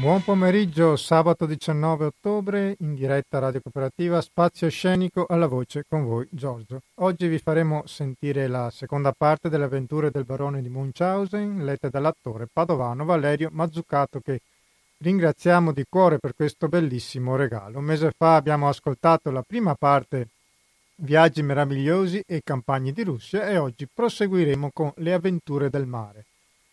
Buon pomeriggio, sabato 19 ottobre, in diretta Radio Cooperativa, spazio scenico alla voce con voi Giorgio. Oggi vi faremo sentire la seconda parte delle avventure del barone di Munchausen, lette dall'attore padovano Valerio Mazzucato che ringraziamo di cuore per questo bellissimo regalo. Un mese fa abbiamo ascoltato la prima parte Viaggi meravigliosi e campagne di Russia e oggi proseguiremo con Le avventure del mare.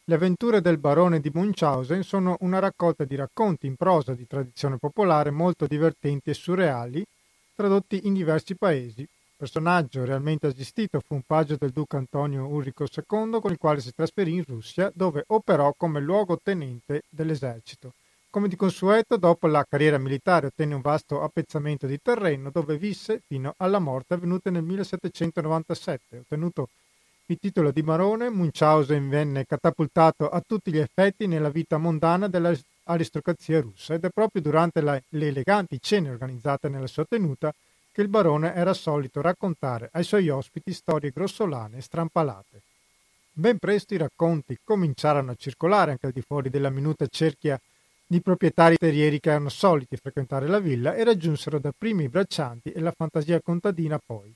Le avventure del barone di Munchausen sono una raccolta di racconti in prosa di tradizione popolare molto divertenti e surreali, tradotti in diversi paesi. Personaggio realmente esistito fu un paggio del duca Antonio Ulrico II con il quale si trasferì in Russia, dove operò come luogotenente dell'esercito. Come di consueto, dopo la carriera militare ottenne un vasto appezzamento di terreno dove visse fino alla morte avvenuta nel 1797. Ottenuto il titolo di barone, Munchausen venne catapultato a tutti gli effetti nella vita mondana dell'aristocrazia russa ed è proprio durante la, le eleganti cene organizzate nella sua tenuta che il barone era solito raccontare ai suoi ospiti storie grossolane e strampalate. Ben presto i racconti cominciarono a circolare anche al di fuori della minuta cerchia di proprietari terrieri che erano soliti frequentare la villa e raggiunsero dapprima i braccianti e la fantasia contadina poi.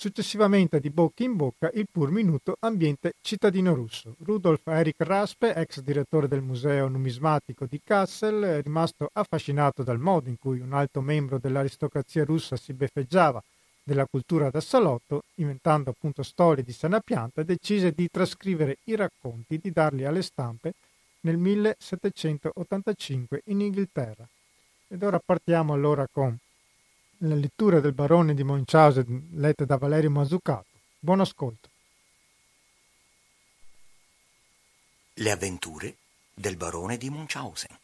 Successivamente di bocca in bocca il pur minuto ambiente cittadino russo. Rudolf Erich Raspe, ex direttore del museo numismatico di Kassel, è rimasto affascinato dal modo in cui un alto membro dell'aristocrazia russa si beffeggiava della cultura da salotto, inventando appunto storie di sana pianta, decise di trascrivere i racconti, di darli alle stampe nel 1785 in Inghilterra. Ed ora partiamo allora con la lettura del barone di Munchausen letta da Valerio Mazzucato. Buon ascolto. Le avventure del barone di Munchausen.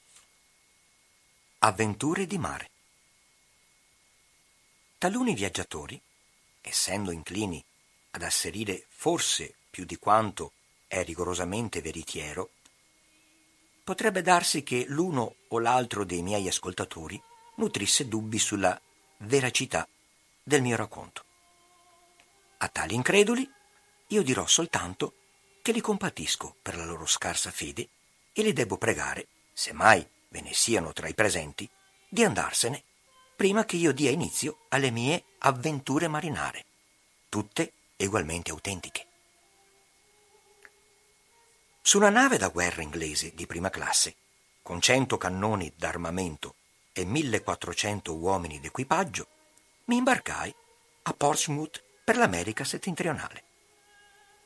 Avventure di mare. Taluni viaggiatori, essendo inclini ad asserire forse più di quanto è rigorosamente veritiero, potrebbe darsi che l'uno o l'altro dei miei ascoltatori nutrisse dubbi sulla veracità del mio racconto. A tali increduli io dirò soltanto che li compatisco per la loro scarsa fede e li debbo pregare, se mai ve ne siano tra i presenti, di andarsene prima che io dia inizio alle mie avventure marinare, tutte ugualmente autentiche. Su una nave da guerra inglese di prima classe, con cento cannoni d'armamento e 1400 uomini d'equipaggio, mi imbarcai a Portsmouth per l'America settentrionale.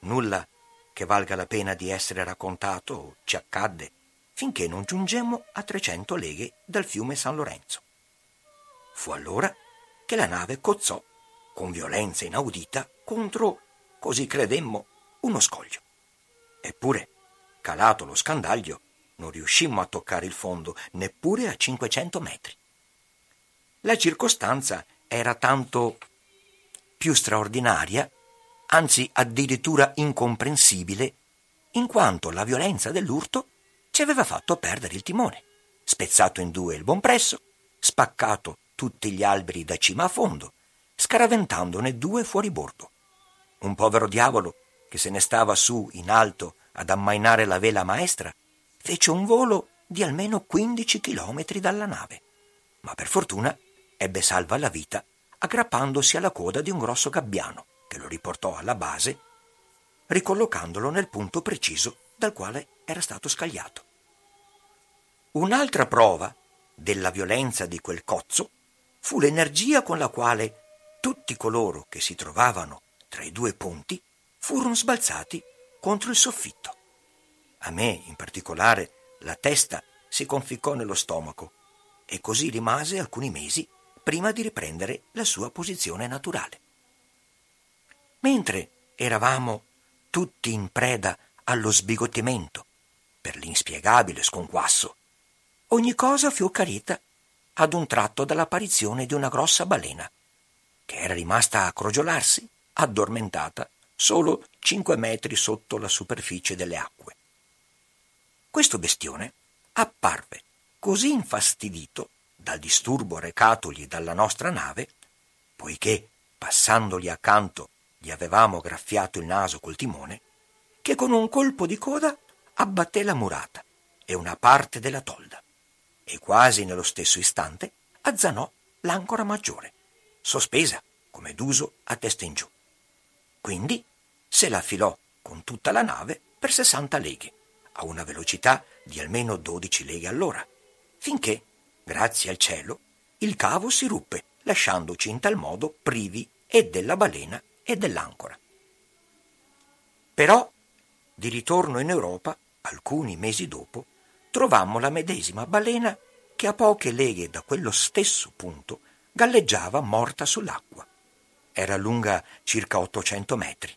Nulla che valga la pena di essere raccontato ci accadde finché non giungemmo a 300 leghe dal fiume San Lorenzo. Fu allora che la nave cozzò con violenza inaudita contro, così credemmo, uno scoglio. Eppure Calato lo scandaglio, non riuscimmo a toccare il fondo neppure a 500 metri. La circostanza era tanto più straordinaria, anzi addirittura incomprensibile, in quanto la violenza dell'urto ci aveva fatto perdere il timone, spezzato in due il bompresso, spaccato tutti gli alberi da cima a fondo, scaraventandone due fuori bordo. Un povero diavolo che se ne stava su in alto ad ammainare la vela maestra, fece un volo di almeno 15 chilometri dalla nave, ma per fortuna ebbe salva la vita aggrappandosi alla coda di un grosso gabbiano che lo riportò alla base, ricollocandolo nel punto preciso dal quale era stato scagliato. Un'altra prova della violenza di quel cozzo fu l'energia con la quale tutti coloro che si trovavano tra i due ponti furono sbalzati contro il soffitto. A me, in particolare, la testa si conficcò nello stomaco e così rimase alcuni mesi prima di riprendere la sua posizione naturale. Mentre eravamo tutti in preda allo sbigottimento per l'inspiegabile sconquasso, ogni cosa fu chiarita ad un tratto dall'apparizione di una grossa balena, che era rimasta a crogiolarsi, addormentata solo cinque metri sotto la superficie delle acque. Questo bestione apparve così infastidito dal disturbo recatogli dalla nostra nave, poiché, passandogli accanto, gli avevamo graffiato il naso col timone, che con un colpo di coda abbatté la murata e una parte della tolda. e quasi nello stesso istante azzanò l'ancora maggiore, sospesa, come d'uso, a testa in giù. Quindi se la filò con tutta la nave per 60 leghe, a una velocità di almeno 12 leghe all'ora, finché, grazie al cielo, il cavo si ruppe, lasciandoci in tal modo privi e della balena e dell'ancora. Però, di ritorno in Europa, alcuni mesi dopo, trovammo la medesima balena che a poche leghe da quello stesso punto galleggiava morta sull'acqua. Era lunga circa 800 metri.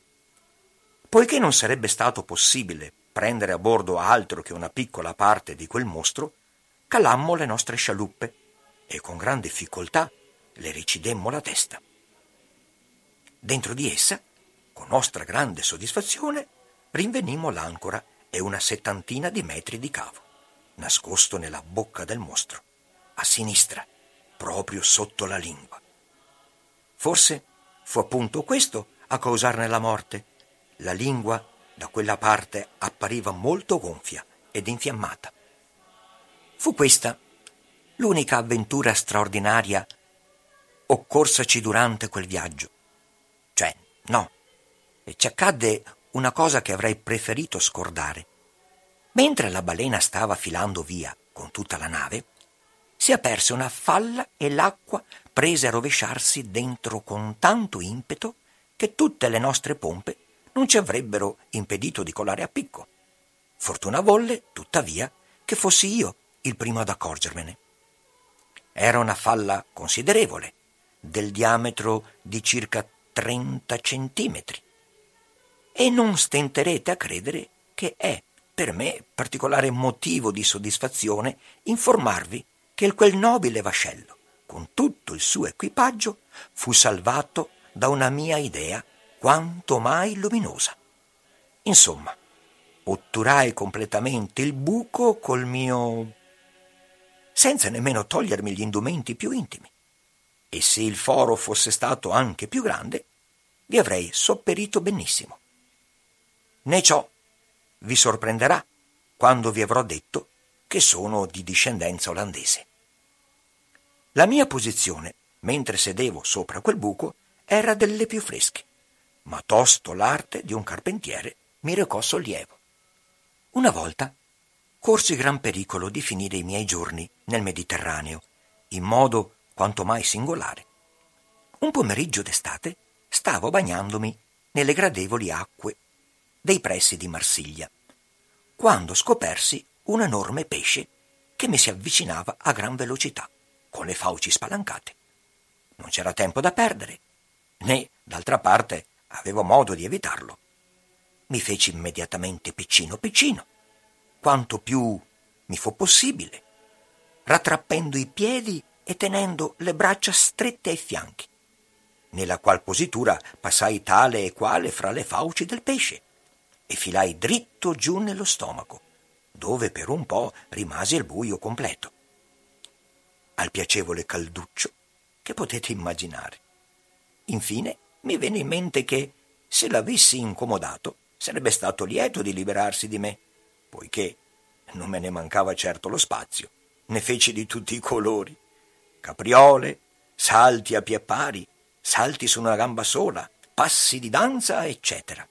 Poiché non sarebbe stato possibile prendere a bordo altro che una piccola parte di quel mostro, calammo le nostre scialuppe e con gran difficoltà le ricidemmo la testa. Dentro di essa, con nostra grande soddisfazione, rinvenimmo l'ancora e una settantina di metri di cavo, nascosto nella bocca del mostro, a sinistra, proprio sotto la lingua. Forse fu appunto questo a causarne la morte. La lingua da quella parte appariva molto gonfia ed infiammata. Fu questa l'unica avventura straordinaria occorsaci durante quel viaggio. Cioè, no, ci accadde una cosa che avrei preferito scordare. Mentre la balena stava filando via con tutta la nave, si aperse una falla e l'acqua prese a rovesciarsi dentro con tanto impeto che tutte le nostre pompe non ci avrebbero impedito di colare a picco. Fortuna volle, tuttavia, che fossi io il primo ad accorgermene. Era una falla considerevole, del diametro di circa 30 centimetri. E non stenterete a credere che è per me particolare motivo di soddisfazione informarvi che quel nobile vascello, con tutto il suo equipaggio, fu salvato da una mia idea quanto mai luminosa. Insomma, otturai completamente il buco col mio... senza nemmeno togliermi gli indumenti più intimi. E se il foro fosse stato anche più grande, vi avrei sopperito benissimo. Né ciò vi sorprenderà quando vi avrò detto che sono di discendenza olandese. La mia posizione, mentre sedevo sopra quel buco, era delle più fresche ma tosto l'arte di un carpentiere mi recò sollievo. Una volta corsi gran pericolo di finire i miei giorni nel Mediterraneo, in modo quanto mai singolare. Un pomeriggio d'estate stavo bagnandomi nelle gradevoli acque dei pressi di Marsiglia, quando scopersi un enorme pesce che mi si avvicinava a gran velocità, con le fauci spalancate. Non c'era tempo da perdere, né, d'altra parte, avevo modo di evitarlo. Mi feci immediatamente piccino piccino, quanto più mi fu possibile, rattrappendo i piedi e tenendo le braccia strette ai fianchi, nella qual positura passai tale e quale fra le fauci del pesce e filai dritto giù nello stomaco, dove per un po' rimasi al buio completo. Al piacevole calduccio che potete immaginare. Infine mi venne in mente che, se l'avessi incomodato, sarebbe stato lieto di liberarsi di me, poiché non me ne mancava certo lo spazio. Ne feci di tutti i colori. Capriole, salti a pie pari, salti su una gamba sola, passi di danza, eccetera.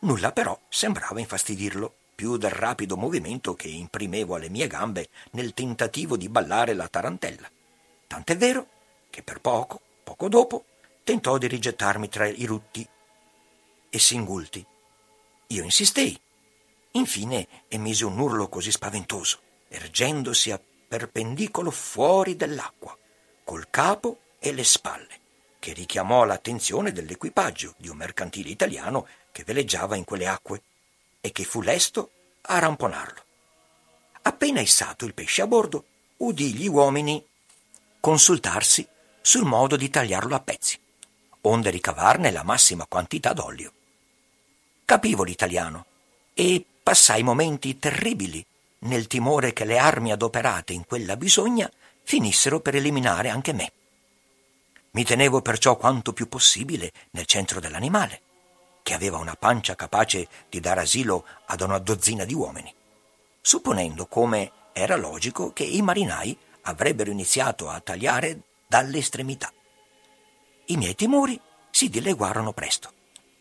Nulla però sembrava infastidirlo, più del rapido movimento che imprimevo alle mie gambe nel tentativo di ballare la tarantella. Tant'è vero che per poco, poco dopo, tentò di rigettarmi tra i rutti e singulti. Io insistei. Infine emise un urlo così spaventoso, ergendosi a perpendicolo fuori dell'acqua, col capo e le spalle, che richiamò l'attenzione dell'equipaggio di un mercantile italiano che veleggiava in quelle acque e che fu lesto a ramponarlo. Appena issato il pesce a bordo, udì gli uomini consultarsi sul modo di tagliarlo a pezzi onde ricavarne la massima quantità d'olio. Capivo l'italiano e passai momenti terribili nel timore che le armi adoperate in quella bisogna finissero per eliminare anche me. Mi tenevo perciò quanto più possibile nel centro dell'animale, che aveva una pancia capace di dar asilo ad una dozzina di uomini, supponendo come era logico che i marinai avrebbero iniziato a tagliare dalle estremità. I miei timori si dileguarono presto,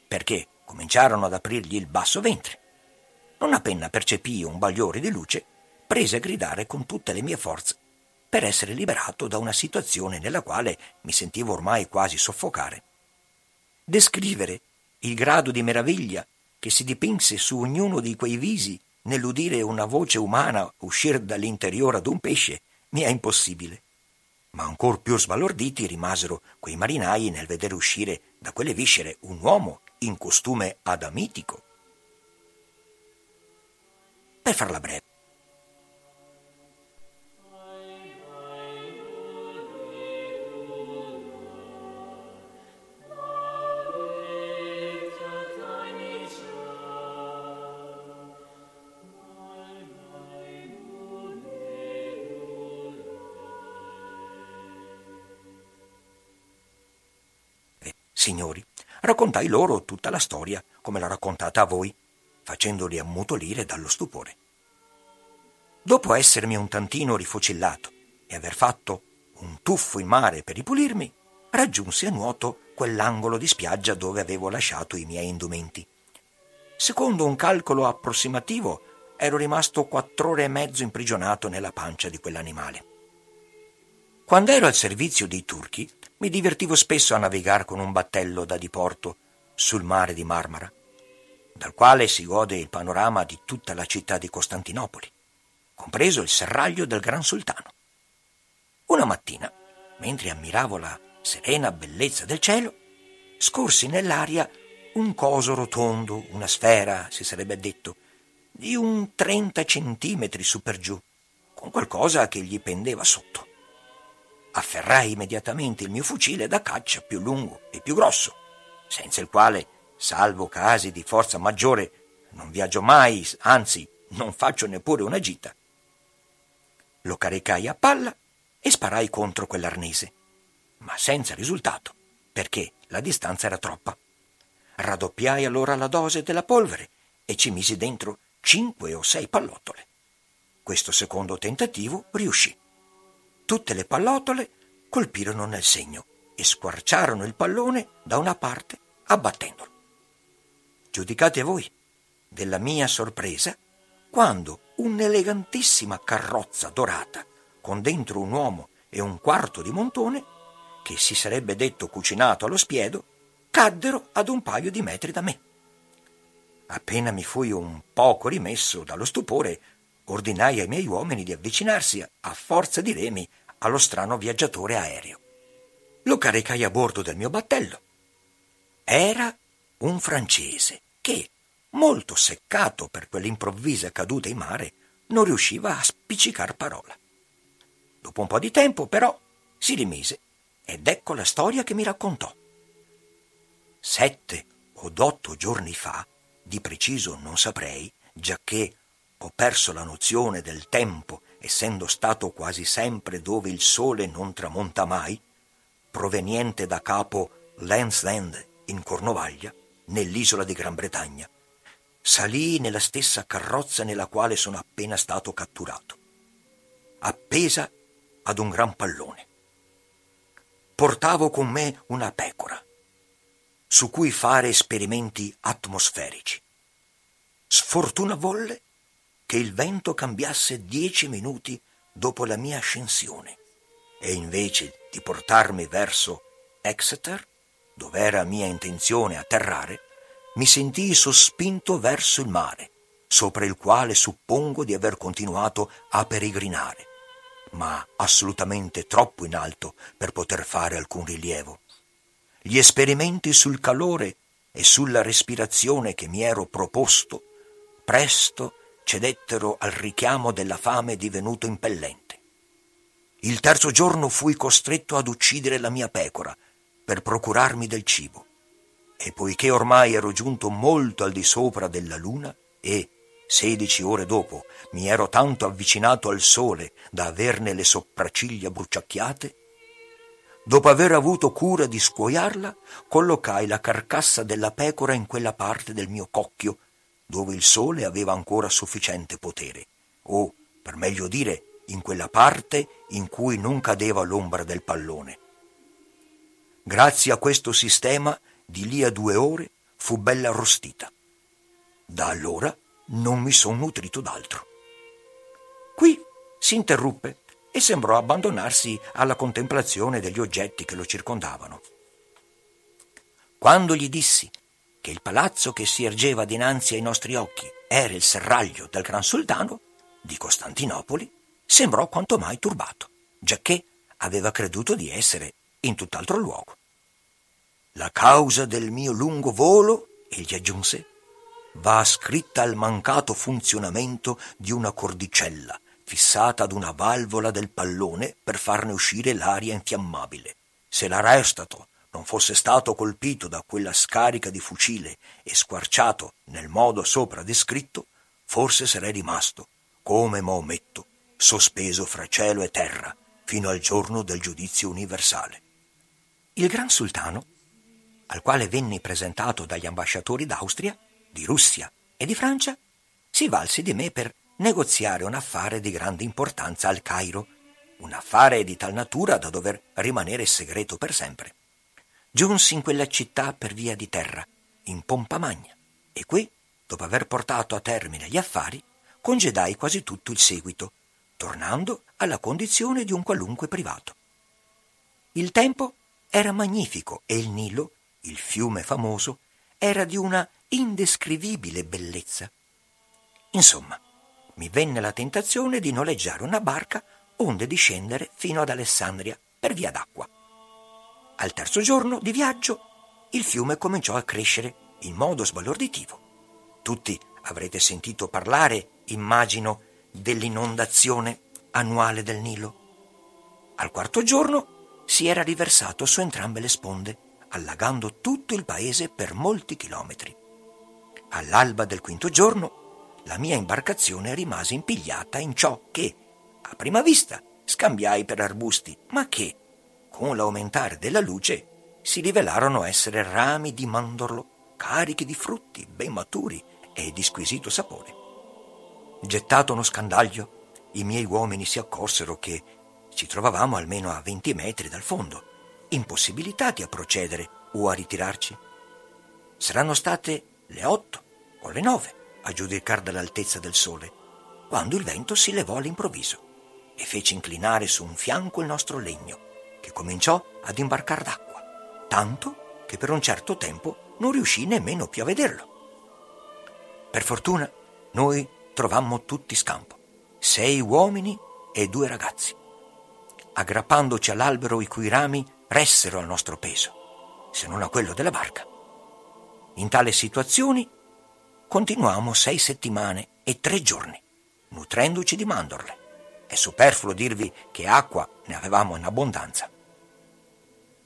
perché cominciarono ad aprirgli il basso ventre. Non appena percepii un bagliore di luce, prese a gridare con tutte le mie forze per essere liberato da una situazione nella quale mi sentivo ormai quasi soffocare. Descrivere il grado di meraviglia che si dipinse su ognuno di quei visi nell'udire una voce umana uscire dall'interiore ad un pesce mi è impossibile. Ma ancor più sbalorditi rimasero quei marinai nel vedere uscire da quelle viscere un uomo in costume adamitico. Per farla breve, raccontai loro tutta la storia come l'ho raccontata a voi, facendoli ammutolire dallo stupore. Dopo essermi un tantino rifocillato e aver fatto un tuffo in mare per ripulirmi, raggiunsi a nuoto quell'angolo di spiaggia dove avevo lasciato i miei indumenti. Secondo un calcolo approssimativo, ero rimasto quattro ore e mezzo imprigionato nella pancia di quell'animale. Quando ero al servizio dei turchi, mi divertivo spesso a navigare con un battello da diporto sul mare di Marmara, dal quale si gode il panorama di tutta la città di Costantinopoli, compreso il serraglio del Gran Sultano. Una mattina, mentre ammiravo la serena bellezza del cielo, scorsi nell'aria un coso rotondo, una sfera, si sarebbe detto, di un 30 centimetri su per giù, con qualcosa che gli pendeva sotto afferrai immediatamente il mio fucile da caccia più lungo e più grosso, senza il quale, salvo casi di forza maggiore, non viaggio mai, anzi non faccio neppure una gita. Lo caricai a palla e sparai contro quell'arnese, ma senza risultato, perché la distanza era troppa. Raddoppiai allora la dose della polvere e ci misi dentro cinque o sei pallottole. Questo secondo tentativo riuscì. Tutte le pallottole colpirono nel segno e squarciarono il pallone da una parte abbattendolo. Giudicate voi della mia sorpresa quando un'elegantissima carrozza dorata con dentro un uomo e un quarto di montone, che si sarebbe detto cucinato allo spiedo, caddero ad un paio di metri da me. Appena mi fui un poco rimesso dallo stupore, ordinai ai miei uomini di avvicinarsi a forza di remi allo strano viaggiatore aereo. Lo caricai a bordo del mio battello. Era un francese che, molto seccato per quell'improvvisa caduta in mare, non riusciva a spiccicar parola. Dopo un po' di tempo, però, si rimise ed ecco la storia che mi raccontò. Sette o otto giorni fa, di preciso non saprei, giacché ho perso la nozione del tempo, essendo stato quasi sempre dove il sole non tramonta mai, proveniente da capo Land's in Cornovaglia, nell'isola di Gran Bretagna. Salii nella stessa carrozza nella quale sono appena stato catturato, appesa ad un gran pallone. Portavo con me una pecora, su cui fare esperimenti atmosferici. Sfortuna volle che il vento cambiasse dieci minuti dopo la mia ascensione e invece di portarmi verso Exeter, dove era mia intenzione atterrare, mi sentii sospinto verso il mare, sopra il quale suppongo di aver continuato a peregrinare, ma assolutamente troppo in alto per poter fare alcun rilievo. Gli esperimenti sul calore e sulla respirazione che mi ero proposto presto cedettero al richiamo della fame divenuto impellente. Il terzo giorno fui costretto ad uccidere la mia pecora per procurarmi del cibo. E poiché ormai ero giunto molto al di sopra della luna e, sedici ore dopo, mi ero tanto avvicinato al sole da averne le sopracciglia bruciacchiate, dopo aver avuto cura di scuoiarla, collocai la carcassa della pecora in quella parte del mio cocchio dove il sole aveva ancora sufficiente potere, o, per meglio dire in quella parte in cui non cadeva l'ombra del pallone. Grazie a questo sistema, di lì a due ore fu bella arrostita. Da allora non mi son nutrito d'altro. Qui si interruppe e sembrò abbandonarsi alla contemplazione degli oggetti che lo circondavano. Quando gli dissi che il palazzo che si ergeva dinanzi ai nostri occhi era il serraglio del Gran Sultano di Costantinopoli, sembrò quanto mai turbato, giacché aveva creduto di essere in tutt'altro luogo. La causa del mio lungo volo, egli aggiunse, va ascritta al mancato funzionamento di una cordicella fissata ad una valvola del pallone per farne uscire l'aria infiammabile. Se l'arrestato non fosse stato colpito da quella scarica di fucile e squarciato nel modo sopra descritto, forse sarei rimasto, come Maometto, sospeso fra cielo e terra fino al giorno del giudizio universale. Il gran sultano, al quale venni presentato dagli ambasciatori d'Austria, di Russia e di Francia, si valse di me per negoziare un affare di grande importanza al Cairo, un affare di tal natura da dover rimanere segreto per sempre. Giunsi in quella città per via di terra, in pompa magna, e qui, dopo aver portato a termine gli affari, congedai quasi tutto il seguito, tornando alla condizione di un qualunque privato. Il tempo era magnifico e il Nilo, il fiume famoso, era di una indescrivibile bellezza. Insomma, mi venne la tentazione di noleggiare una barca onde di scendere fino ad Alessandria per via d'acqua. Al terzo giorno di viaggio il fiume cominciò a crescere in modo sbalorditivo. Tutti avrete sentito parlare, immagino, dell'inondazione annuale del Nilo. Al quarto giorno si era riversato su entrambe le sponde, allagando tutto il paese per molti chilometri. All'alba del quinto giorno la mia imbarcazione rimase impigliata in ciò che, a prima vista, scambiai per arbusti, ma che, con l'aumentare della luce, si rivelarono essere rami di mandorlo carichi di frutti ben maturi e di squisito sapore. Gettato uno scandaglio, i miei uomini si accorsero che ci trovavamo almeno a 20 metri dal fondo, impossibilitati a procedere o a ritirarci. Saranno state le otto o le nove, a giudicar dall'altezza del sole, quando il vento si levò all'improvviso e fece inclinare su un fianco il nostro legno, che cominciò ad imbarcar d'acqua, tanto che per un certo tempo non riuscì nemmeno più a vederlo. Per fortuna noi trovammo tutti scampo, sei uomini e due ragazzi, aggrappandoci all'albero i cui rami ressero al nostro peso, se non a quello della barca. In tale situazione continuammo sei settimane e tre giorni, nutrendoci di mandorle. È superfluo dirvi che acqua ne avevamo in abbondanza.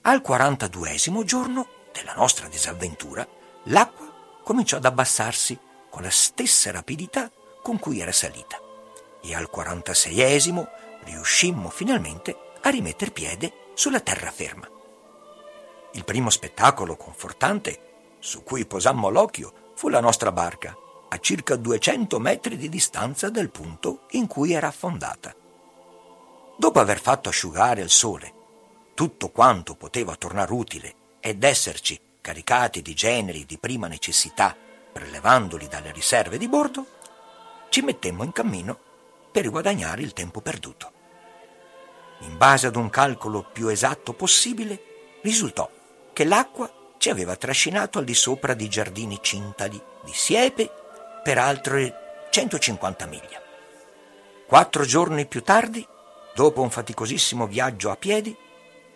Al 42 giorno della nostra disavventura, l'acqua cominciò ad abbassarsi con la stessa rapidità con cui era salita e al 46esimo riuscimmo finalmente a rimetter piede sulla terraferma. Il primo spettacolo confortante su cui posammo l'occhio fu la nostra barca, a circa 200 metri di distanza dal punto in cui era affondata. Dopo aver fatto asciugare al sole tutto quanto poteva tornare utile ed esserci caricati di generi di prima necessità, prelevandoli dalle riserve di bordo, ci mettemmo in cammino per riguadagnare il tempo perduto. In base ad un calcolo più esatto possibile, risultò che l'acqua ci aveva trascinato al di sopra di giardini cintali di siepe per altre 150 miglia. Quattro giorni più tardi, dopo un faticosissimo viaggio a piedi,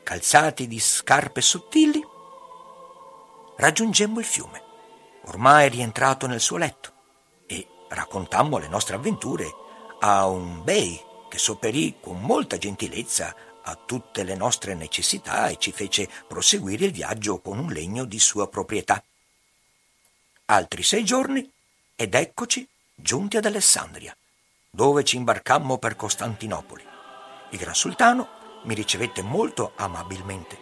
calzati di scarpe sottili, raggiungemmo il fiume, ormai rientrato nel suo letto, e raccontammo le nostre avventure a un bey che sopperì con molta gentilezza a tutte le nostre necessità e ci fece proseguire il viaggio con un legno di sua proprietà. Altri sei giorni ed eccoci giunti ad Alessandria, dove ci imbarcammo per Costantinopoli. Il Gran Sultano mi ricevette molto amabilmente.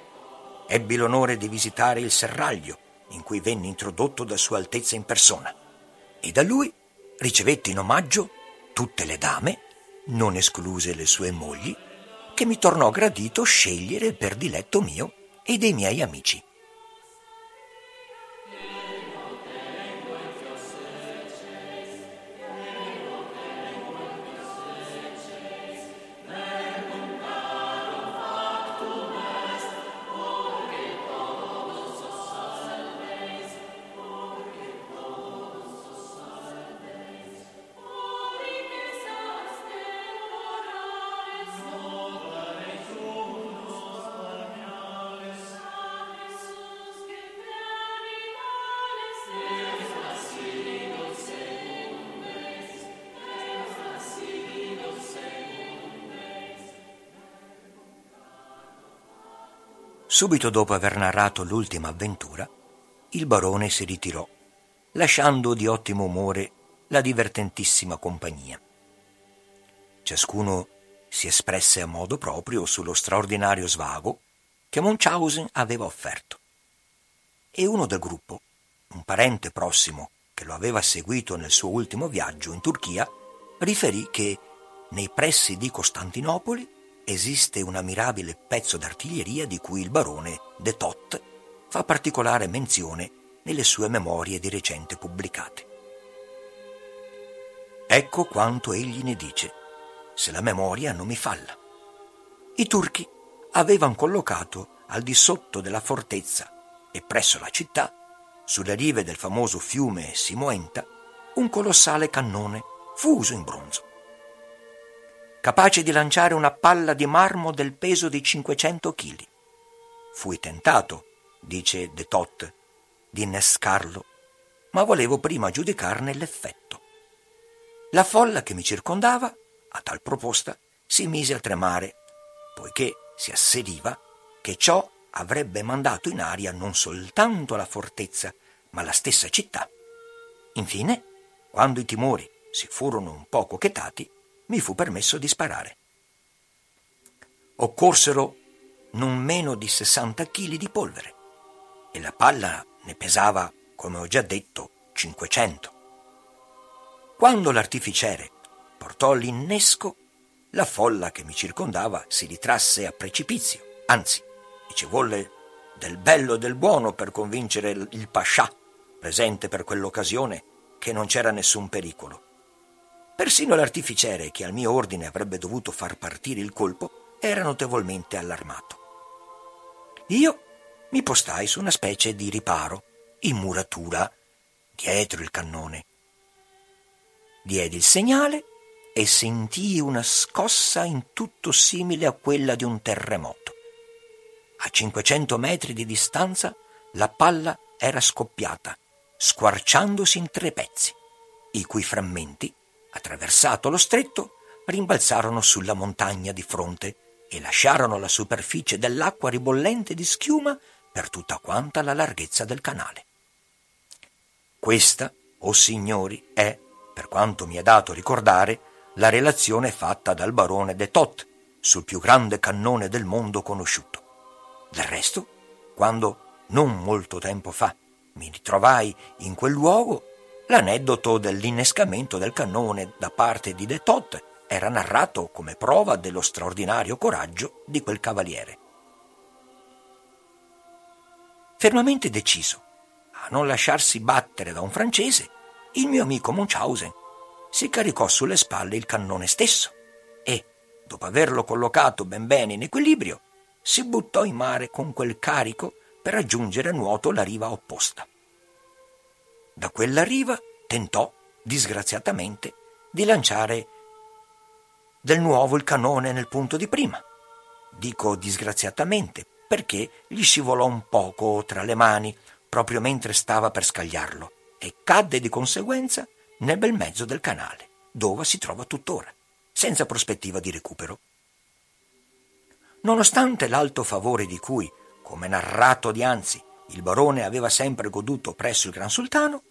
Ebbi l'onore di visitare il serraglio in cui venne introdotto da Sua Altezza in persona e da lui ricevetti in omaggio tutte le dame non escluse le sue mogli, che mi tornò gradito scegliere per diletto mio e dei miei amici. Subito dopo aver narrato l'ultima avventura, il barone si ritirò, lasciando di ottimo umore la divertentissima compagnia. Ciascuno si espresse a modo proprio sullo straordinario svago che Munchausen aveva offerto. E uno del gruppo, un parente prossimo che lo aveva seguito nel suo ultimo viaggio in Turchia, riferì che nei pressi di Costantinopoli esiste un ammirabile pezzo d'artiglieria di cui il barone de Tot fa particolare menzione nelle sue memorie di recente pubblicate. Ecco quanto egli ne dice, se la memoria non mi falla. I turchi avevano collocato al di sotto della fortezza e presso la città, sulle rive del famoso fiume Simoenta, un colossale cannone fuso in bronzo capace di lanciare una palla di marmo del peso di 500 kg. Fui tentato, dice De Tot, di innescarlo, ma volevo prima giudicarne l'effetto. La folla che mi circondava, a tal proposta, si mise a tremare, poiché si assediva che ciò avrebbe mandato in aria non soltanto la fortezza, ma la stessa città. Infine, quando i timori si furono un poco chetati, mi fu permesso di sparare. Occorsero non meno di 60 kg di polvere e la palla ne pesava, come ho già detto, 500. Quando l'artificiere portò l'innesco, la folla che mi circondava si ritrasse a precipizio, anzi, ci volle del bello e del buono per convincere il pascià, presente per quell'occasione, che non c'era nessun pericolo. Persino l'artificiere, che al mio ordine avrebbe dovuto far partire il colpo, era notevolmente allarmato. Io mi postai su una specie di riparo, in muratura, dietro il cannone. Diedi il segnale e sentii una scossa in tutto simile a quella di un terremoto. A 500 metri di distanza la palla era scoppiata, squarciandosi in tre pezzi, i cui frammenti attraversato lo stretto, rimbalzarono sulla montagna di fronte e lasciarono la superficie dell'acqua ribollente di schiuma per tutta quanta la larghezza del canale. Questa, o oh signori, è, per quanto mi è dato ricordare, la relazione fatta dal barone de Tot sul più grande cannone del mondo conosciuto. Del resto, quando, non molto tempo fa, mi ritrovai in quel luogo, L'aneddoto dell'innescamento del cannone da parte di De Tot era narrato come prova dello straordinario coraggio di quel cavaliere. Fermamente deciso a non lasciarsi battere da un francese, il mio amico Munchausen si caricò sulle spalle il cannone stesso e, dopo averlo collocato ben bene in equilibrio, si buttò in mare con quel carico per raggiungere a nuoto la riva opposta. Da quella riva tentò, disgraziatamente, di lanciare del nuovo il cannone nel punto di prima. Dico disgraziatamente perché gli scivolò un poco tra le mani proprio mentre stava per scagliarlo e cadde di conseguenza nel bel mezzo del canale, dove si trova tuttora, senza prospettiva di recupero. Nonostante l'alto favore di cui, come narrato dianzi, il barone aveva sempre goduto presso il gran sultano,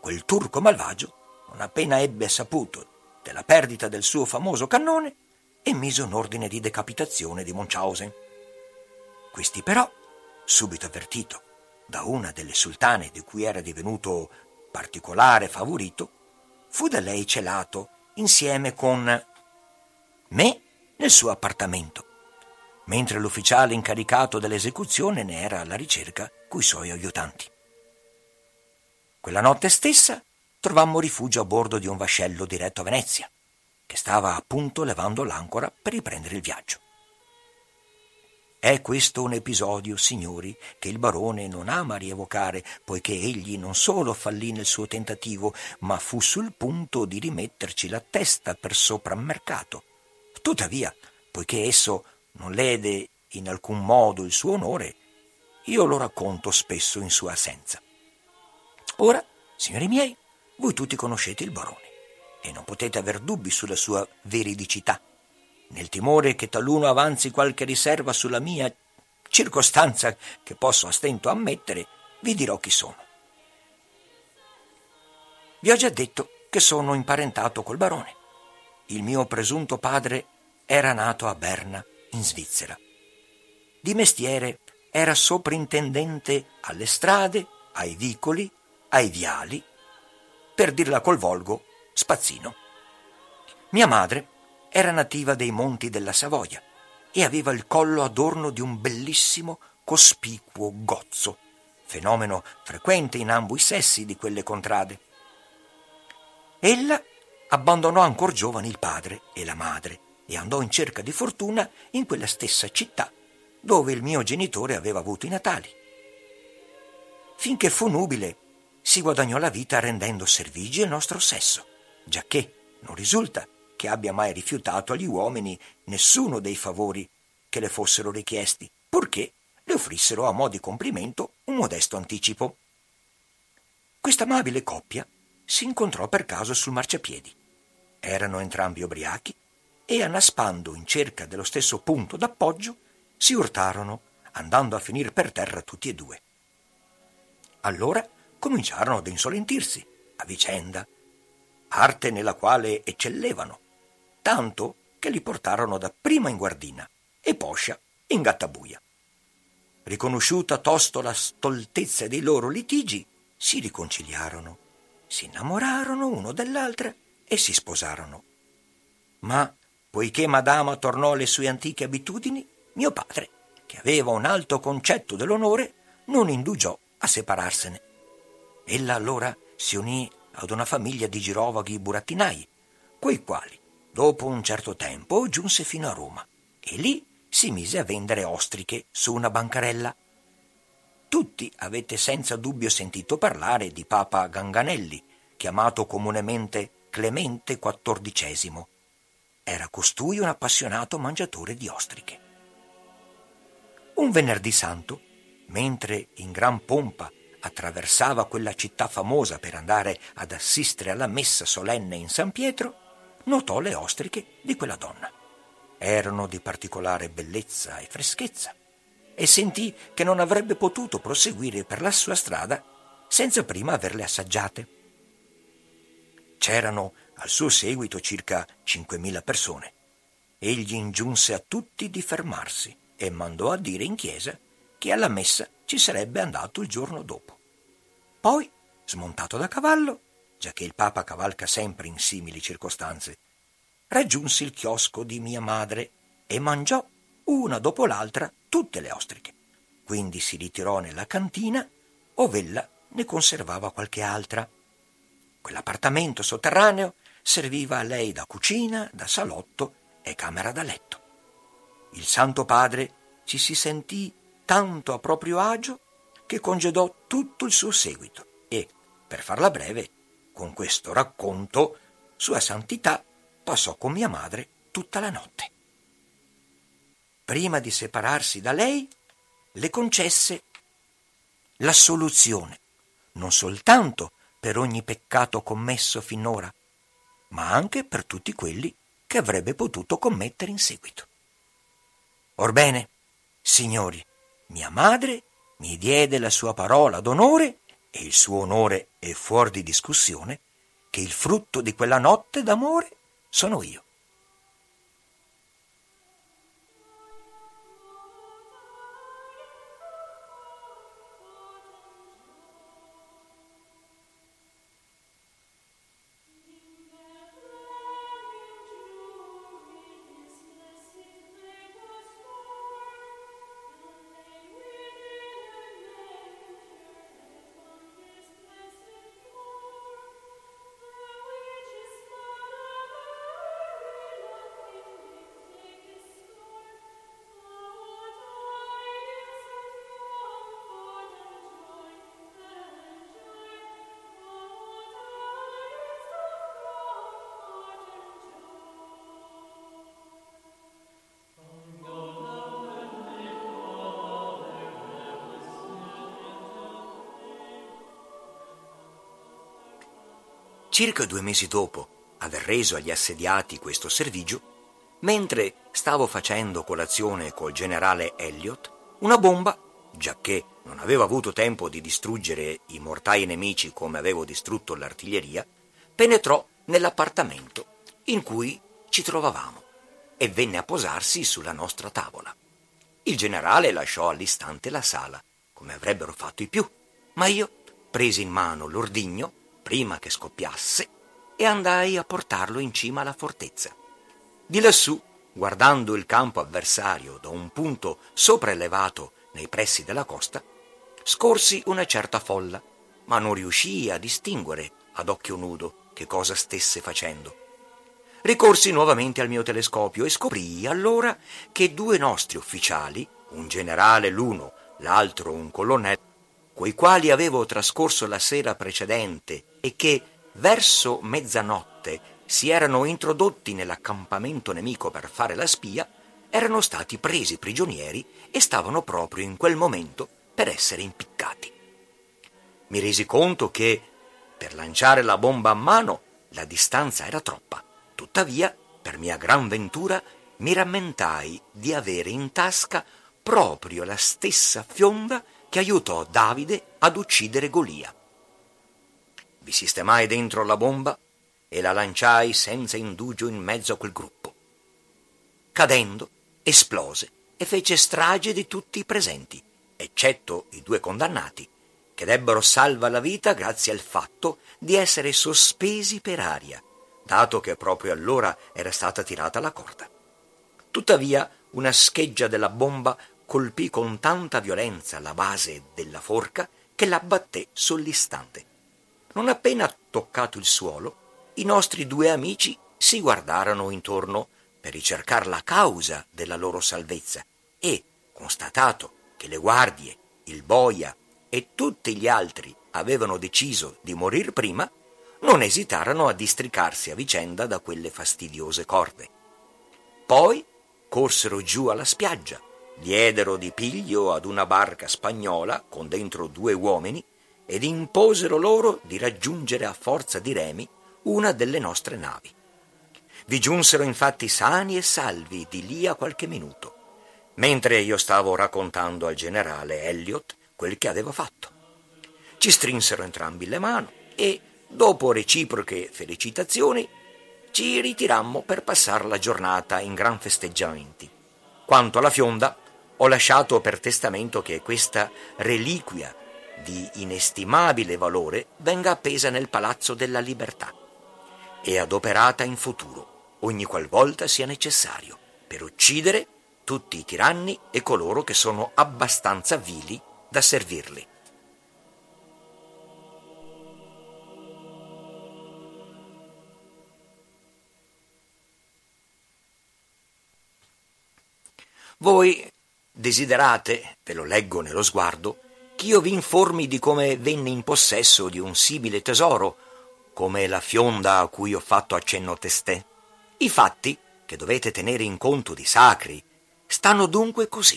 quel turco malvagio, non appena ebbe saputo della perdita del suo famoso cannone, emise un ordine di decapitazione di Munchausen. Questi però, subito avvertito da una delle sultane di cui era divenuto particolare favorito, fu da lei celato insieme con me nel suo appartamento, mentre l'ufficiale incaricato dell'esecuzione ne era alla ricerca coi suoi aiutanti. Quella notte stessa trovammo rifugio a bordo di un vascello diretto a Venezia, che stava appunto levando l'ancora per riprendere il viaggio. È questo un episodio, signori, che il barone non ama rievocare, poiché egli non solo fallì nel suo tentativo, ma fu sul punto di rimetterci la testa per sopra mercato. Tuttavia, poiché esso non lede in alcun modo il suo onore, io lo racconto spesso in sua assenza. Ora, signori miei, voi tutti conoscete il barone e non potete aver dubbi sulla sua veridicità. Nel timore che taluno avanzi qualche riserva sulla mia circostanza che posso a stento ammettere, vi dirò chi sono. Vi ho già detto che sono imparentato col barone. Il mio presunto padre era nato a Berna, in Svizzera. Di mestiere era soprintendente alle strade, ai vicoli, ai viali per dirla col volgo, spazzino. Mia madre era nativa dei monti della Savoia e aveva il collo adorno di un bellissimo, cospicuo gozzo, fenomeno frequente in ambo i sessi di quelle contrade. Ella abbandonò ancor giovane il padre e la madre e andò in cerca di fortuna in quella stessa città dove il mio genitore aveva avuto i natali. Finché fu nubile si guadagnò la vita rendendo servigi al nostro sesso, giacché non risulta che abbia mai rifiutato agli uomini nessuno dei favori che le fossero richiesti, purché le offrissero a mo' di complimento un modesto anticipo. Questa amabile coppia si incontrò per caso sul marciapiedi. Erano entrambi ubriachi e, annaspando in cerca dello stesso punto d'appoggio, si urtarono, andando a finire per terra tutti e due. Allora cominciarono ad insolentirsi a vicenda, arte nella quale eccellevano, tanto che li portarono dapprima in guardina e poscia in gattabuia. Riconosciuta tosto la stoltezza dei loro litigi, si riconciliarono, si innamorarono uno dell'altra e si sposarono. Ma, poiché Madama tornò alle sue antiche abitudini, mio padre, che aveva un alto concetto dell'onore, non indugiò a separarsene. Ella allora si unì ad una famiglia di girovaghi burattinai, quei quali, dopo un certo tempo, giunse fino a Roma e lì si mise a vendere ostriche su una bancarella. Tutti avete senza dubbio sentito parlare di Papa Ganganelli, chiamato comunemente Clemente XIV. Era costui un appassionato mangiatore di ostriche. Un venerdì santo, mentre in gran pompa attraversava quella città famosa per andare ad assistere alla messa solenne in San Pietro, notò le ostriche di quella donna. Erano di particolare bellezza e freschezza e sentì che non avrebbe potuto proseguire per la sua strada senza prima averle assaggiate. C'erano al suo seguito circa 5.000 persone. Egli ingiunse a tutti di fermarsi e mandò a dire in chiesa che alla messa ci sarebbe andato il giorno dopo. Poi, smontato da cavallo, già che il Papa cavalca sempre in simili circostanze, raggiunse il chiosco di mia madre e mangiò una dopo l'altra tutte le ostriche. Quindi si ritirò nella cantina, ov'ella ne conservava qualche altra. Quell'appartamento sotterraneo serviva a lei da cucina, da salotto e camera da letto. Il Santo Padre ci si sentì tanto a proprio agio che congedò tutto il suo seguito e, per farla breve, con questo racconto, Sua Santità passò con mia madre tutta la notte. Prima di separarsi da lei, le concesse l'assoluzione, non soltanto per ogni peccato commesso finora, ma anche per tutti quelli che avrebbe potuto commettere in seguito. Orbene, signori, mia madre mi diede la sua parola d'onore, e il suo onore è fuori di discussione, che il frutto di quella notte d'amore sono io. Circa due mesi dopo aver reso agli assediati questo servigio, mentre stavo facendo colazione col generale Elliot, una bomba, giacché non avevo avuto tempo di distruggere i mortai nemici come avevo distrutto l'artiglieria, penetrò nell'appartamento in cui ci trovavamo e venne a posarsi sulla nostra tavola. Il generale lasciò all'istante la sala, come avrebbero fatto i più, ma io presi in mano l'ordigno prima che scoppiasse e andai a portarlo in cima alla fortezza. Di lassù, guardando il campo avversario da un punto sopraelevato nei pressi della costa, scorsi una certa folla, ma non riuscii a distinguere ad occhio nudo che cosa stesse facendo. Ricorsi nuovamente al mio telescopio e scoprii allora che due nostri ufficiali, un generale l'uno, l'altro un colonnello, coi quali avevo trascorso la sera precedente e che, verso mezzanotte, si erano introdotti nell'accampamento nemico per fare la spia, erano stati presi prigionieri e stavano proprio in quel momento per essere impiccati. Mi resi conto che, per lanciare la bomba a mano, la distanza era troppa. Tuttavia, per mia gran ventura, mi rammentai di avere in tasca proprio la stessa fionda che aiutò Davide ad uccidere Golia. Vi sistemai dentro la bomba e la lanciai senza indugio in mezzo a quel gruppo. Cadendo, esplose e fece strage di tutti i presenti, eccetto i due condannati, che debbero salva la vita grazie al fatto di essere sospesi per aria, dato che proprio allora era stata tirata la corda. Tuttavia, una scheggia della bomba colpì con tanta violenza la base della forca che l'abbatté sull'istante. Non appena toccato il suolo, i nostri due amici si guardarono intorno per ricercare la causa della loro salvezza e, constatato che le guardie, il boia e tutti gli altri avevano deciso di morir prima, non esitarono a districarsi a vicenda da quelle fastidiose corde. Poi corsero giù alla spiaggia diedero di piglio ad una barca spagnola con dentro due uomini ed imposero loro di raggiungere a forza di remi una delle nostre navi. Vi giunsero infatti sani e salvi di lì a qualche minuto, mentre io stavo raccontando al generale Elliot quel che aveva fatto. Ci strinsero entrambi le mani e, dopo reciproche felicitazioni, ci ritirammo per passare la giornata in gran festeggiamenti. Quanto alla fionda, ho lasciato per testamento che questa reliquia di inestimabile valore venga appesa nel Palazzo della Libertà e adoperata in futuro, ogni qualvolta sia necessario, per uccidere tutti i tiranni e coloro che sono abbastanza vili da servirli. Voi Desiderate, ve lo leggo nello sguardo, ch'io vi informi di come venne in possesso di un simile tesoro, come la fionda a cui ho fatto accenno testè. I fatti, che dovete tenere in conto di sacri, stanno dunque così.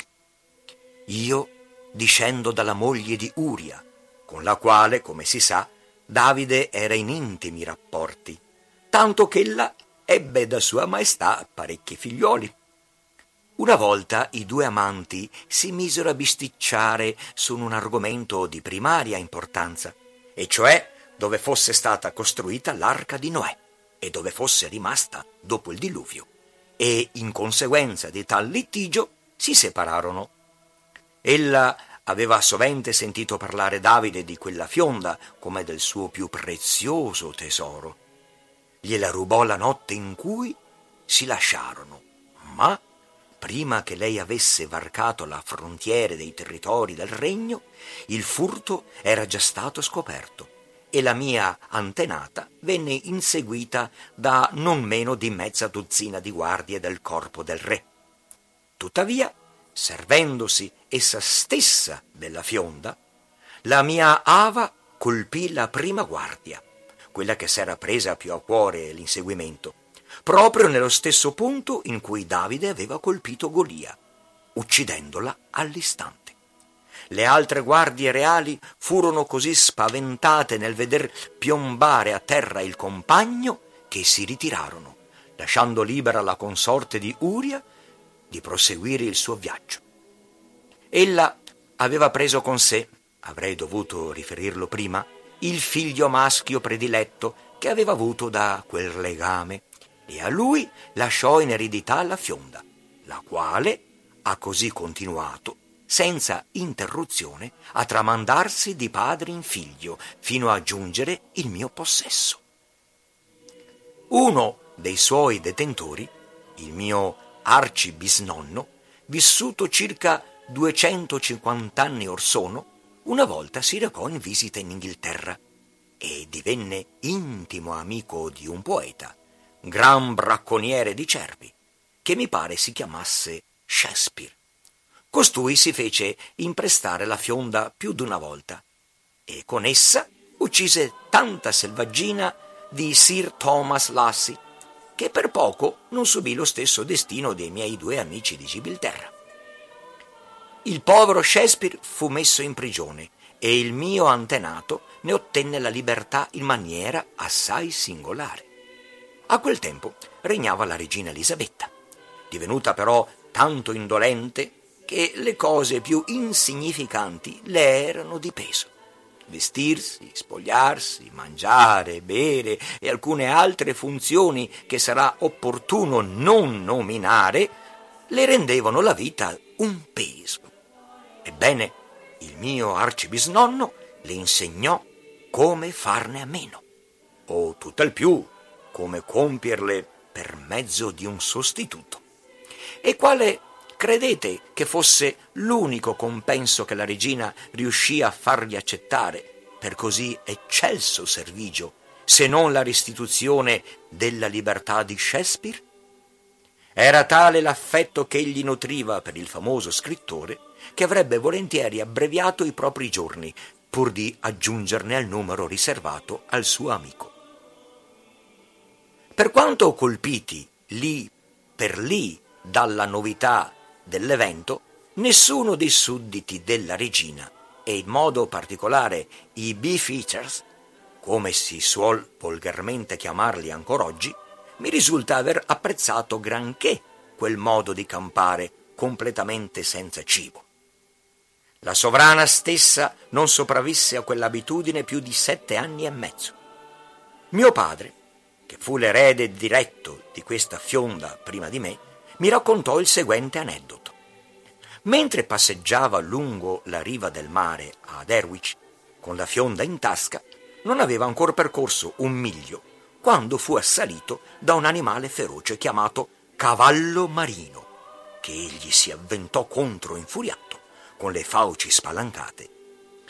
Io discendo dalla moglie di Uria, con la quale, come si sa, Davide era in intimi rapporti, tanto che ella ebbe da sua maestà parecchi figlioli. Una volta i due amanti si misero a bisticciare su un argomento di primaria importanza, e cioè dove fosse stata costruita l'arca di Noè e dove fosse rimasta dopo il diluvio. E in conseguenza di tal litigio si separarono. Ella aveva sovente sentito parlare Davide di quella fionda come del suo più prezioso tesoro. Gliela rubò la notte in cui si lasciarono, ma prima che lei avesse varcato la frontiera dei territori del regno, il furto era già stato scoperto e la mia antenata venne inseguita da non meno di mezza dozzina di guardie del corpo del re. Tuttavia, servendosi essa stessa della fionda, la mia ava colpì la prima guardia, quella che s'era presa più a cuore l'inseguimento, proprio nello stesso punto in cui Davide aveva colpito Golia, uccidendola all'istante. Le altre guardie reali furono così spaventate nel veder piombare a terra il compagno che si ritirarono, lasciando libera la consorte di Uria di proseguire il suo viaggio. Ella aveva preso con sé, avrei dovuto riferirlo prima, il figlio maschio prediletto che aveva avuto da quel legame e a lui lasciò in eredità la fionda, la quale ha così continuato, senza interruzione, a tramandarsi di padre in figlio, fino a giungere il mio possesso. Uno dei suoi detentori, il mio arcibisnonno, vissuto circa 250 anni or sono, una volta si recò in visita in Inghilterra e divenne intimo amico di un poeta, gran bracconiere di cervi, che mi pare si chiamasse Shakespeare. Costui si fece imprestare la fionda più d'una volta e con essa uccise tanta selvaggina di Sir Thomas Lassie che per poco non subì lo stesso destino dei miei due amici di Gibilterra. Il povero Shakespeare fu messo in prigione e il mio antenato ne ottenne la libertà in maniera assai singolare. A quel tempo regnava la regina Elisabetta, divenuta però tanto indolente che le cose più insignificanti le erano di peso. Vestirsi, spogliarsi, mangiare, bere e alcune altre funzioni che sarà opportuno non nominare le rendevano la vita un peso. Ebbene, il mio arcibisnonno le insegnò come farne a meno, o tutt'al più come compierle per mezzo di un sostituto. E quale credete che fosse l'unico compenso che la regina riuscì a fargli accettare per così eccelso servigio, se non la restituzione della libertà di Shakespeare? Era tale l'affetto che egli nutriva per il famoso scrittore che avrebbe volentieri abbreviato i propri giorni pur di aggiungerne al numero riservato al suo amico. Per quanto colpiti lì per lì dalla novità dell'evento, nessuno dei sudditi della regina, e in modo particolare i B-features, come si suol volgarmente chiamarli ancora oggi, mi risulta aver apprezzato granché quel modo di campare completamente senza cibo. La sovrana stessa non sopravvisse a quell'abitudine più di sette anni e mezzo. Mio padre, che fu l'erede diretto di questa fionda prima di me, mi raccontò il seguente aneddoto. Mentre passeggiava lungo la riva del mare ad Erwich, con la fionda in tasca, non aveva ancora percorso un miglio quando fu assalito da un animale feroce chiamato cavallo marino, che egli si avventò contro infuriato, con le fauci spalancate.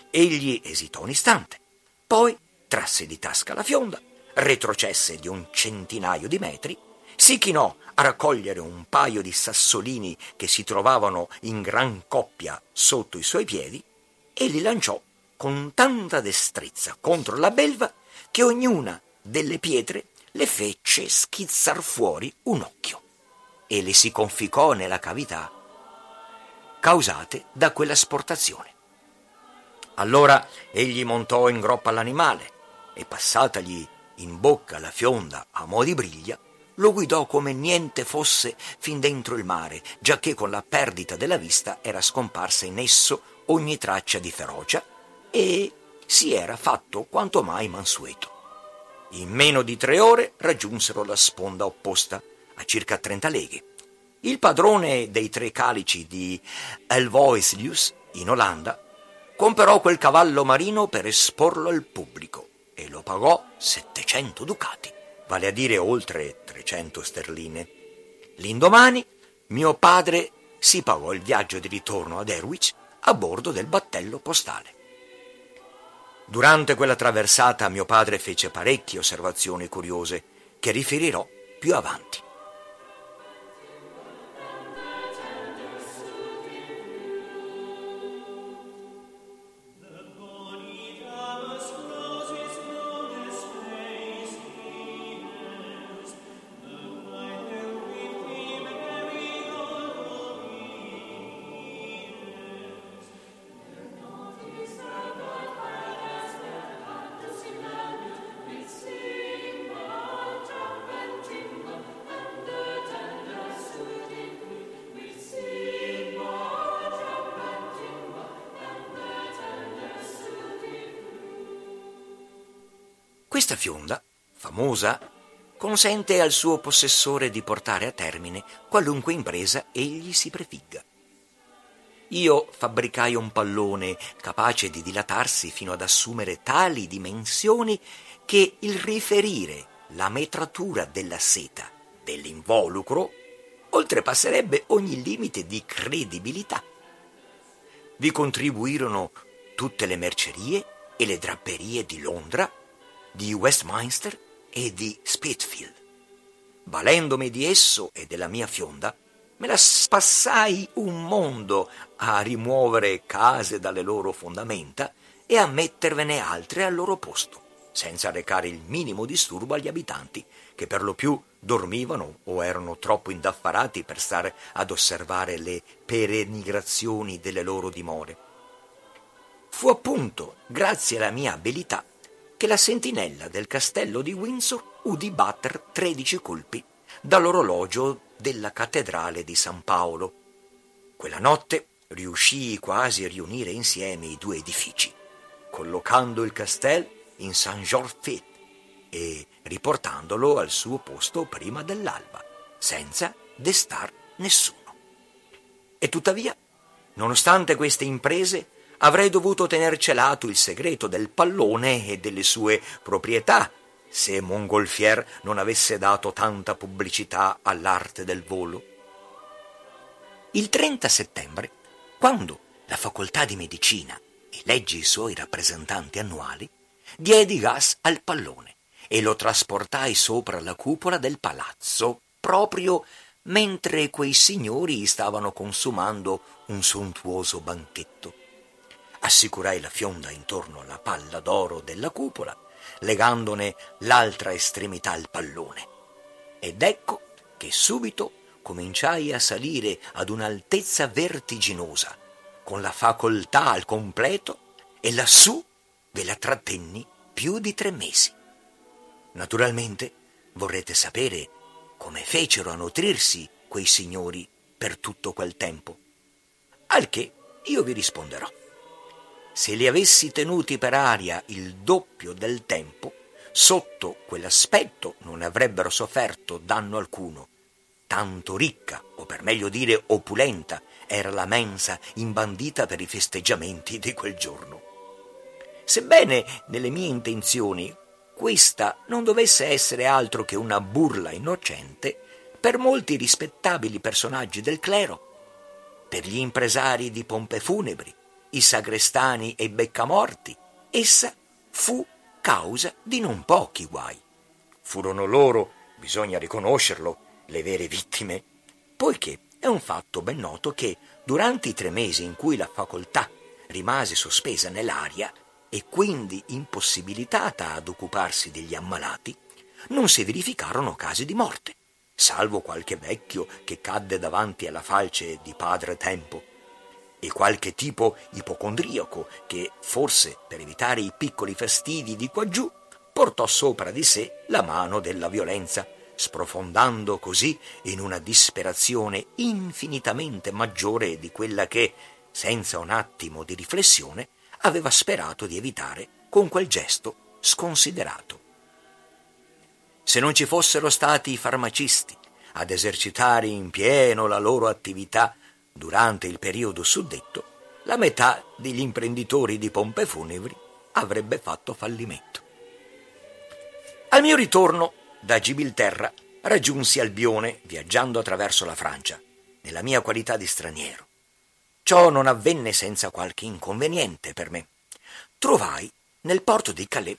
Egli esitò un istante, poi trasse di tasca la fionda, retrocesse di un centinaio di metri, si chinò a raccogliere un paio di sassolini che si trovavano in gran coppia sotto i suoi piedi e li lanciò con tanta destrezza contro la belva che ognuna delle pietre le fece schizzar fuori un occhio e le si conficcò nella cavità causate da quella sportazione. Allora egli montò in groppa l'animale e passatagli in bocca la fionda a mo' di briglia, lo guidò come niente fosse fin dentro il mare, giacché con la perdita della vista era scomparsa in esso ogni traccia di ferocia e si era fatto quanto mai mansueto. In meno di tre ore raggiunsero la sponda opposta, a circa trenta leghe. Il padrone dei tre calici di Elvoislius, in Olanda, comperò quel cavallo marino per esporlo al pubblico e lo pagò 700 ducati, vale a dire oltre 300 sterline. L'indomani mio padre si pagò il viaggio di ritorno ad Erwich a bordo del battello postale. Durante quella traversata mio padre fece parecchie osservazioni curiose che riferirò più avanti. Famosa, consente al suo possessore di portare a termine qualunque impresa egli si prefigga. Io fabbricai un pallone capace di dilatarsi fino ad assumere tali dimensioni che il riferire la metratura della seta dell'involucro oltrepasserebbe ogni limite di credibilità. Vi contribuirono tutte le mercerie e le drapperie di Londra, di Westminster e di Spitfield. Valendomi di esso e della mia fionda, me la spassai un mondo a rimuovere case dalle loro fondamenta e a mettervene altre al loro posto, senza recare il minimo disturbo agli abitanti, che per lo più dormivano o erano troppo indaffarati per stare ad osservare le peregrinazioni delle loro dimore. Fu appunto grazie alla mia abilità che la sentinella del castello di Windsor udì batter tredici colpi dall'orologio della cattedrale di San Paolo. Quella notte riuscii quasi a riunire insieme i due edifici, collocando il castello in Saint George Fit e riportandolo al suo posto prima dell'alba, senza destar nessuno. E tuttavia, nonostante queste imprese, avrei dovuto tener celato il segreto del pallone e delle sue proprietà, se Montgolfier non avesse dato tanta pubblicità all'arte del volo. Il 30 settembre, quando la facoltà di medicina elegge i suoi rappresentanti annuali, diedi gas al pallone e lo trasportai sopra la cupola del palazzo, proprio mentre quei signori stavano consumando un sontuoso banchetto. Assicurai la fionda intorno alla palla d'oro della cupola, legandone l'altra estremità al pallone. Ed ecco che subito cominciai a salire ad un'altezza vertiginosa, con la facoltà al completo, e lassù ve la trattenni più di tre mesi. Naturalmente vorrete sapere come fecero a nutrirsi quei signori per tutto quel tempo. Al che io vi risponderò. Se li avessi tenuti per aria il doppio del tempo, sotto quell'aspetto non avrebbero sofferto danno alcuno. Tanto ricca, o per meglio dire opulenta, era la mensa imbandita per i festeggiamenti di quel giorno. Sebbene nelle mie intenzioni questa non dovesse essere altro che una burla innocente per molti rispettabili personaggi del clero, per gli impresari di pompe funebri, i sagrestani e i beccamorti, essa fu causa di non pochi guai. Furono loro, bisogna riconoscerlo, le vere vittime, poiché è un fatto ben noto che durante i tre mesi in cui la facoltà rimase sospesa nell'aria, e quindi impossibilitata ad occuparsi degli ammalati, non si verificarono casi di morte, salvo qualche vecchio che cadde davanti alla falce di padre Tempo, e qualche tipo ipocondriaco che, forse per evitare i piccoli fastidi di quaggiù, portò sopra di sé la mano della violenza, sprofondando così in una disperazione infinitamente maggiore di quella che, senza un attimo di riflessione, aveva sperato di evitare con quel gesto sconsiderato. Se non ci fossero stati i farmacisti ad esercitare in pieno la loro attività durante il periodo suddetto, la metà degli imprenditori di pompe funebri avrebbe fatto fallimento. Al mio ritorno da Gibilterra raggiunsi Albione viaggiando attraverso la Francia, nella mia qualità di straniero. Ciò non avvenne senza qualche inconveniente per me. Trovai nel porto di Calais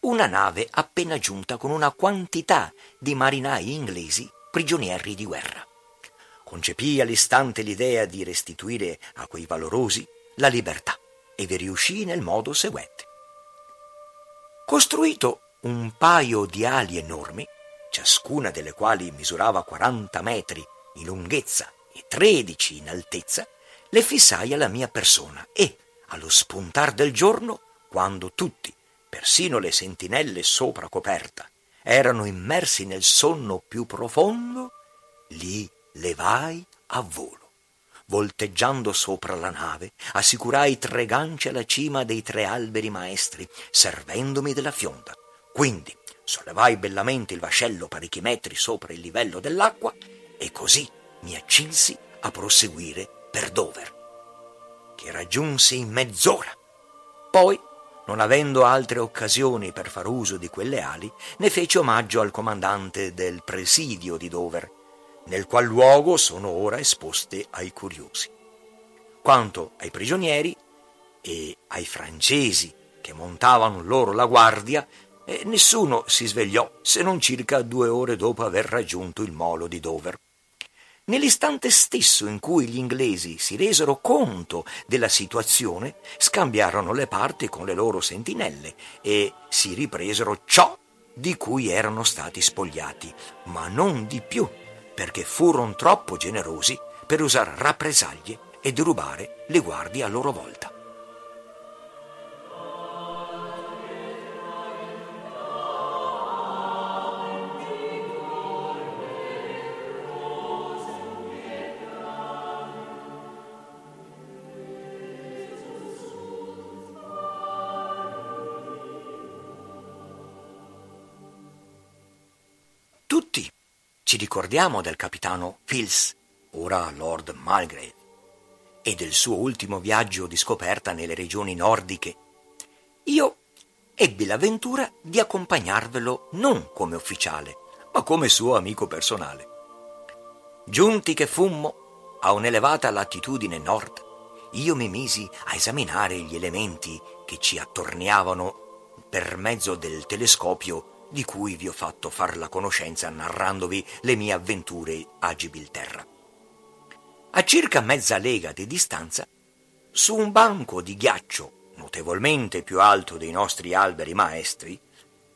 una nave appena giunta con una quantità di marinai inglesi prigionieri di guerra. Concepii all'istante l'idea di restituire a quei valorosi la libertà e vi riuscii nel modo seguente. Costruito un paio di ali enormi, ciascuna delle quali misurava 40 metri in lunghezza e 13 in altezza, le fissai alla mia persona e, allo spuntar del giorno, quando tutti, persino le sentinelle sopra coperta, erano immersi nel sonno più profondo, li levai a volo. Volteggiando sopra la nave, assicurai tre ganci alla cima dei tre alberi maestri, servendomi della fionda, Quindi sollevai bellamente il vascello parecchi metri sopra il livello dell'acqua e così mi accinsi a proseguire per Dover, che raggiunsi in mezz'ora. Poi, non avendo altre occasioni per far uso di quelle ali, ne feci omaggio al comandante del presidio di Dover, nel qual luogo sono ora esposte ai curiosi. Quanto ai prigionieri e ai francesi che montavano loro la guardia, eh, nessuno si svegliò se non circa due ore dopo aver raggiunto il molo di Dover. Nell'istante stesso in cui gli inglesi si resero conto della situazione, scambiarono le parti con le loro sentinelle e si ripresero ciò di cui erano stati spogliati, ma non di più, perché furono troppo generosi per usare rappresaglie e derubare le guardie a loro volta. Ci ricordiamo del capitano Fils, ora Lord Mulgrave, e del suo ultimo viaggio di scoperta nelle regioni nordiche. Io ebbi l'avventura di accompagnarvelo non come ufficiale, ma come suo amico personale. Giunti che fummo a un'elevata latitudine nord, io mi misi a esaminare gli elementi che ci attorniavano per mezzo del telescopio di cui vi ho fatto far la conoscenza narrandovi le mie avventure a Gibilterra. A circa mezza lega di distanza, su un banco di ghiaccio notevolmente più alto dei nostri alberi maestri,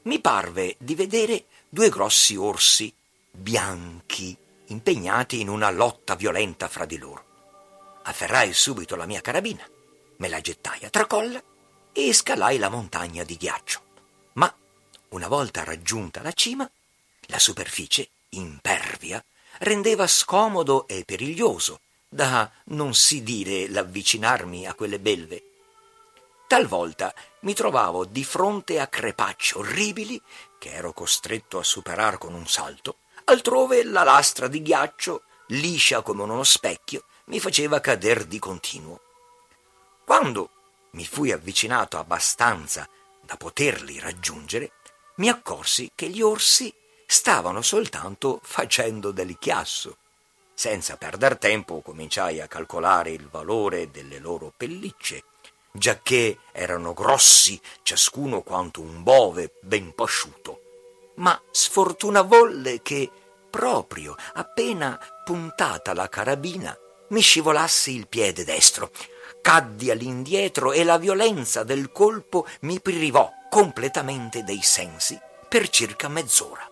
mi parve di vedere due grossi orsi bianchi impegnati in una lotta violenta fra di loro. Afferrai subito la mia carabina, me la gettai a tracolla e scalai la montagna di ghiaccio. Una volta raggiunta la cima, la superficie, impervia, rendeva scomodo e periglioso, da non si dire l'avvicinarmi a quelle belve. Talvolta mi trovavo di fronte a crepacci orribili che ero costretto a superare con un salto, altrove la lastra di ghiaccio, liscia come uno specchio, mi faceva cader di continuo. Quando mi fui avvicinato abbastanza da poterli raggiungere, mi accorsi che gli orsi stavano soltanto facendo del chiasso. Senza perder tempo cominciai a calcolare il valore delle loro pellicce, giacché erano grossi ciascuno quanto un bove ben pasciuto. Ma sfortuna volle che, proprio appena puntata la carabina, mi scivolassi il piede destro. Caddi all'indietro e la violenza del colpo mi privò completamente dei sensi per circa mezz'ora.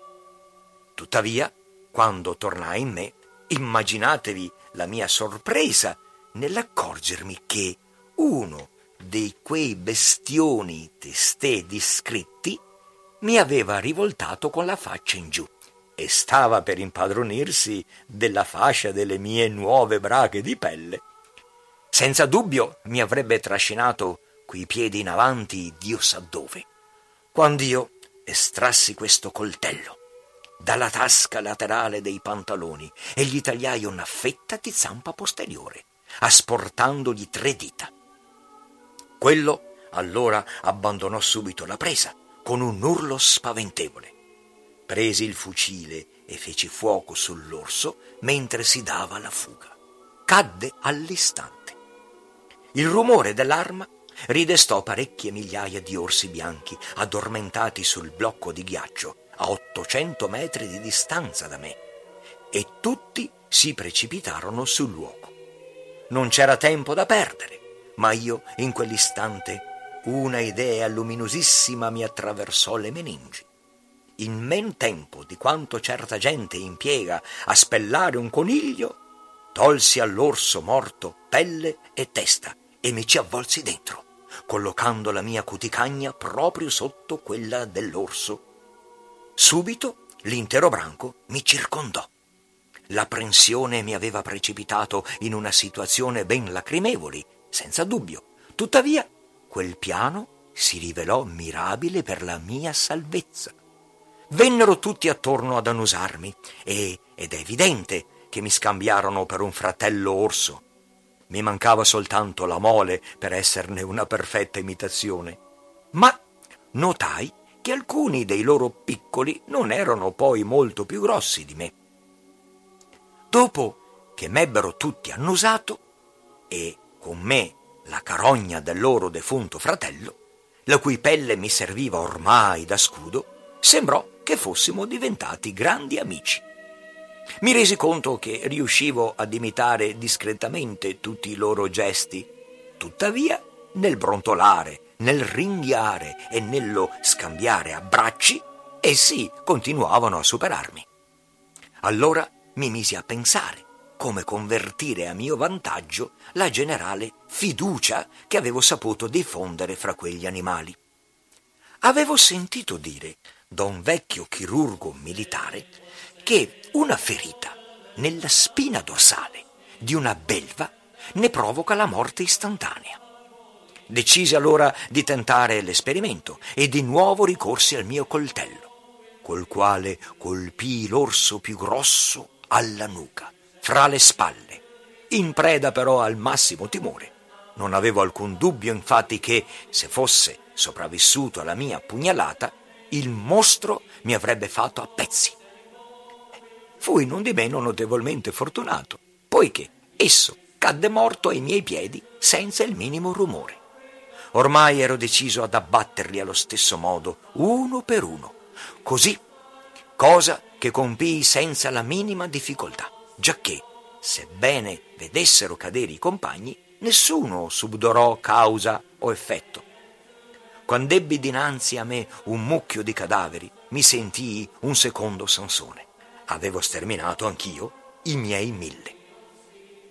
Tuttavia, quando tornai in me, immaginatevi la mia sorpresa nell'accorgermi che uno di quei bestioni testè descritti mi aveva rivoltato con la faccia in giù e stava per impadronirsi della fascia delle mie nuove braghe di pelle. Senza dubbio mi avrebbe trascinato quei piedi in avanti Dio sa dove quando io estrassi questo coltello dalla tasca laterale dei pantaloni e gli tagliai una fetta di zampa posteriore, asportandogli tre dita. Quello allora abbandonò subito la presa con un urlo spaventevole. Presi il fucile e feci fuoco sull'orso mentre si dava la fuga. Cadde all'istante. Il rumore dell'arma ridestò parecchie migliaia di orsi bianchi addormentati sul blocco di ghiaccio a 800 metri di distanza da me e tutti si precipitarono sul luogo. Non c'era tempo da perdere, ma io in quell'istante una idea luminosissima mi attraversò le meningi. In men tempo di quanto certa gente impiega a spellare un coniglio, tolsi all'orso morto pelle e testa e mi ci avvolsi dentro collocando la mia cuticagna proprio sotto quella dell'orso. Subito l'intero branco mi circondò. L'apprensione mi aveva precipitato in una situazione ben lacrimevoli, senza dubbio. Tuttavia, quel piano si rivelò mirabile per la mia salvezza. Vennero tutti attorno ad annusarmi e, ed è evidente che mi scambiarono per un fratello orso. Mi mancava soltanto la mole per esserne una perfetta imitazione. Ma notai che alcuni dei loro piccoli non erano poi molto più grossi di me. Dopo che m'ebbero tutti annusato e con me la carogna del loro defunto fratello, la cui pelle mi serviva ormai da scudo, sembrò che fossimo diventati grandi amici. Mi resi conto che riuscivo ad imitare discretamente tutti i loro gesti, tuttavia nel brontolare, nel ringhiare e nello scambiare abbracci, essi continuavano a superarmi. Allora mi misi a pensare come convertire a mio vantaggio la generale fiducia che avevo saputo diffondere fra quegli animali. Avevo sentito dire da un vecchio chirurgo militare che una ferita nella spina dorsale di una belva ne provoca la morte istantanea. Decisi allora di tentare l'esperimento e di nuovo ricorsi al mio coltello, col quale colpii l'orso più grosso alla nuca fra le spalle, in preda però al massimo timore. Non avevo alcun dubbio infatti che, se fosse sopravvissuto alla mia pugnalata, il mostro mi avrebbe fatto a pezzi. Fui non di meno notevolmente fortunato, poiché esso cadde morto ai miei piedi senza il minimo rumore. Ormai ero deciso ad abbatterli allo stesso modo, uno per uno, così, cosa che compii senza la minima difficoltà giacché, sebbene vedessero cadere i compagni, nessuno subdorò causa o effetto. Quando ebbi dinanzi a me un mucchio di cadaveri, mi sentii un secondo Sansone. Avevo sterminato anch'io i miei mille.